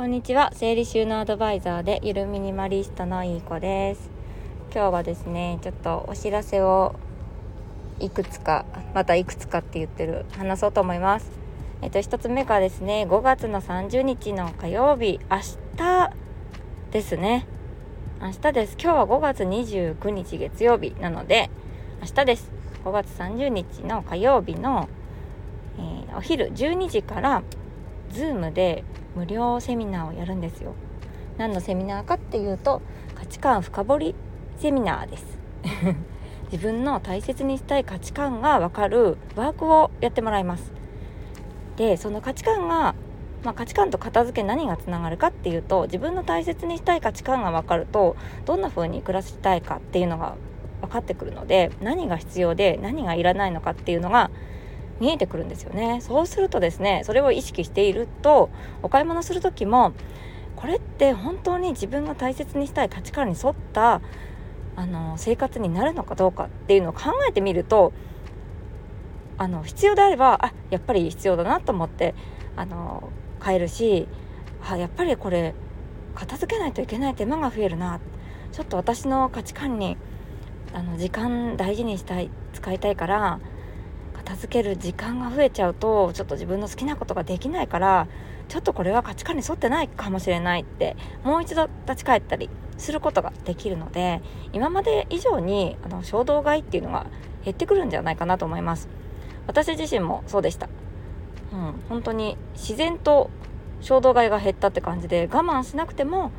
こんにちは。整理収納アドバイザーでゆるミニマリストのいい子です。今日はですねちょっとお知らせをいくつかまたいくつかって言ってる話そうと思います。えっと一つ目がですね5月の30日の火曜日。明日ですね。明日です。今日は5月29日月曜日なので明日です。5月30日の火曜日の、えー、お昼12時から Zoom で無料セミナーをやるんですよ。何のセミナーかっていうと価値観深掘りセミナーです。自分の大切にしたい価値観がわかるワークをやってもらいます。でその価値観が、まあ、価値観と片付け何がつながるかっていうと自分の大切にしたい価値観が分かるとどんな風に暮らしたいかっていうのが分かってくるので何が必要で何がいらないのかっていうのが見えてくるんですよね。そうするとですねそれを意識しているとお買い物する時もこれって本当に自分が大切にしたい価値観に沿ったあの生活になるのかどうかっていうのを考えてみるとあの必要であればあやっぱり必要だなと思ってあの買えるしあやっぱりこれ片付けないといけない手間が増えるな。ちょっと私の価値観にあの時間大事にしたい使いたいから片付ける時間が増えちゃうとちょっと自分の好きなことができないからちょっとこれは価値観に沿ってないかもしれないってもう一度立ち返ったりすることができるので今まで以上にあの衝動買いっていうのが減ってくるんじゃないかなと思います。私自身もそうでした、うん、本当に自然と衝動買いが減ったって感じで我慢しなくても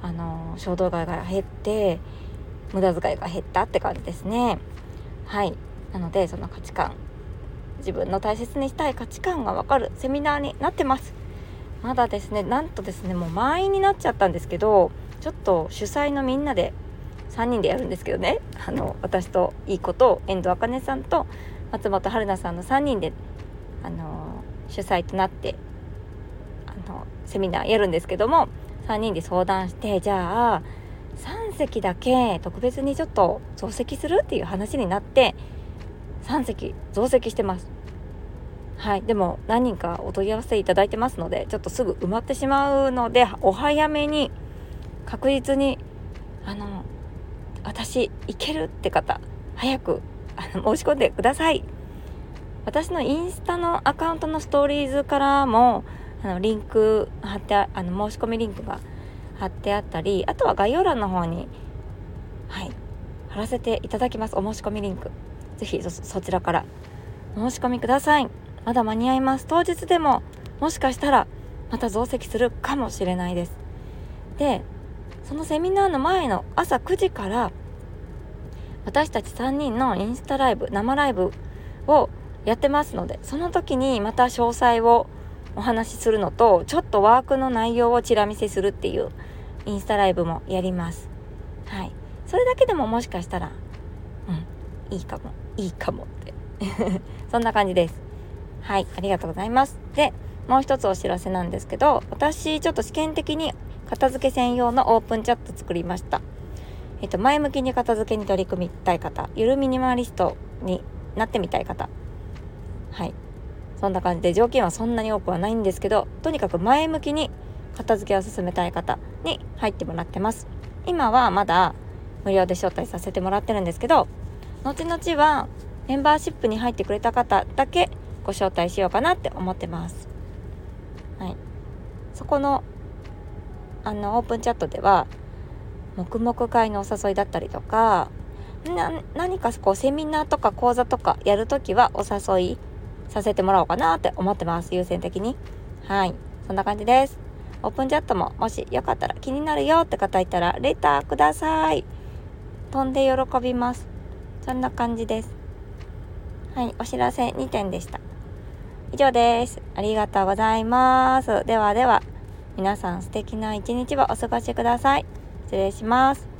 あの衝動買いが減って無駄遣いが減ったって感じですね。はい。なのでその価値観自分の大切にしたい価値観がわかるセミナーになってます。まだですねなんとですねもう満員になっちゃったんですけどちょっと主催のみんなで3人でやるんですけどねあの私といい子と遠藤茜さんと松本春菜さんの3人であの主催となってあのセミナーやるんですけども3人で相談してじゃあ3席だけ特別にちょっと増席するっていう話になって3席増席してます。はい。でも何人かお問い合わせいただいてますのでちょっとすぐ埋まってしまうのでお早めに確実にあの私いけるって方早くあの申し込んでください。私のインスタのアカウントのストーリーズからもあのリンク貼ってあの申し込みリンクが貼ってあったりあとは概要欄の方にはい貼らせていただきます。お申し込みリンク。ぜひそちらからお申し込みください。まだ間に合います。当日でももしかしたらまた増席するかもしれないです。でそのセミナーの前の朝9時から私たち3人のインスタライブ生ライブをやってますのでその時にまた詳細をお話しするのとちょっとワークの内容をチラ見せするっていうインスタライブもやります。はい。それだけでももしかしたらいいかもいいかもって。そんな感じです。はいありがとうございます。でもう一つお知らせなんですけど私ちょっと試験的に片付け専用のオープンチャット作りました。えっと前向きに片付けに取り組みたい方ゆるミニマリストになってみたい方。はい。そんな感じで条件はそんなに多くはないんですけどとにかく前向きに片付けを進めたい方に入ってもらってます。今はまだ無料で招待させてもらってるんですけど後々はメンバーシップに入ってくれた方だけご招待しようかなって思ってます。はい。そこの、あの、オープンチャットでは、黙々会のお誘いだったりとか、何かこうセミナーとか講座とかやるときはお誘いさせてもらおうかなって思ってます。優先的に。はい。そんな感じです。オープンチャットももしよかったら気になるよって方いたらレターください。飛んで喜びます。そんな感じです。はい、お知らせ2点でした。以上です。ありがとうございます。ではでは、皆さん素敵な一日をお過ごしください。失礼します。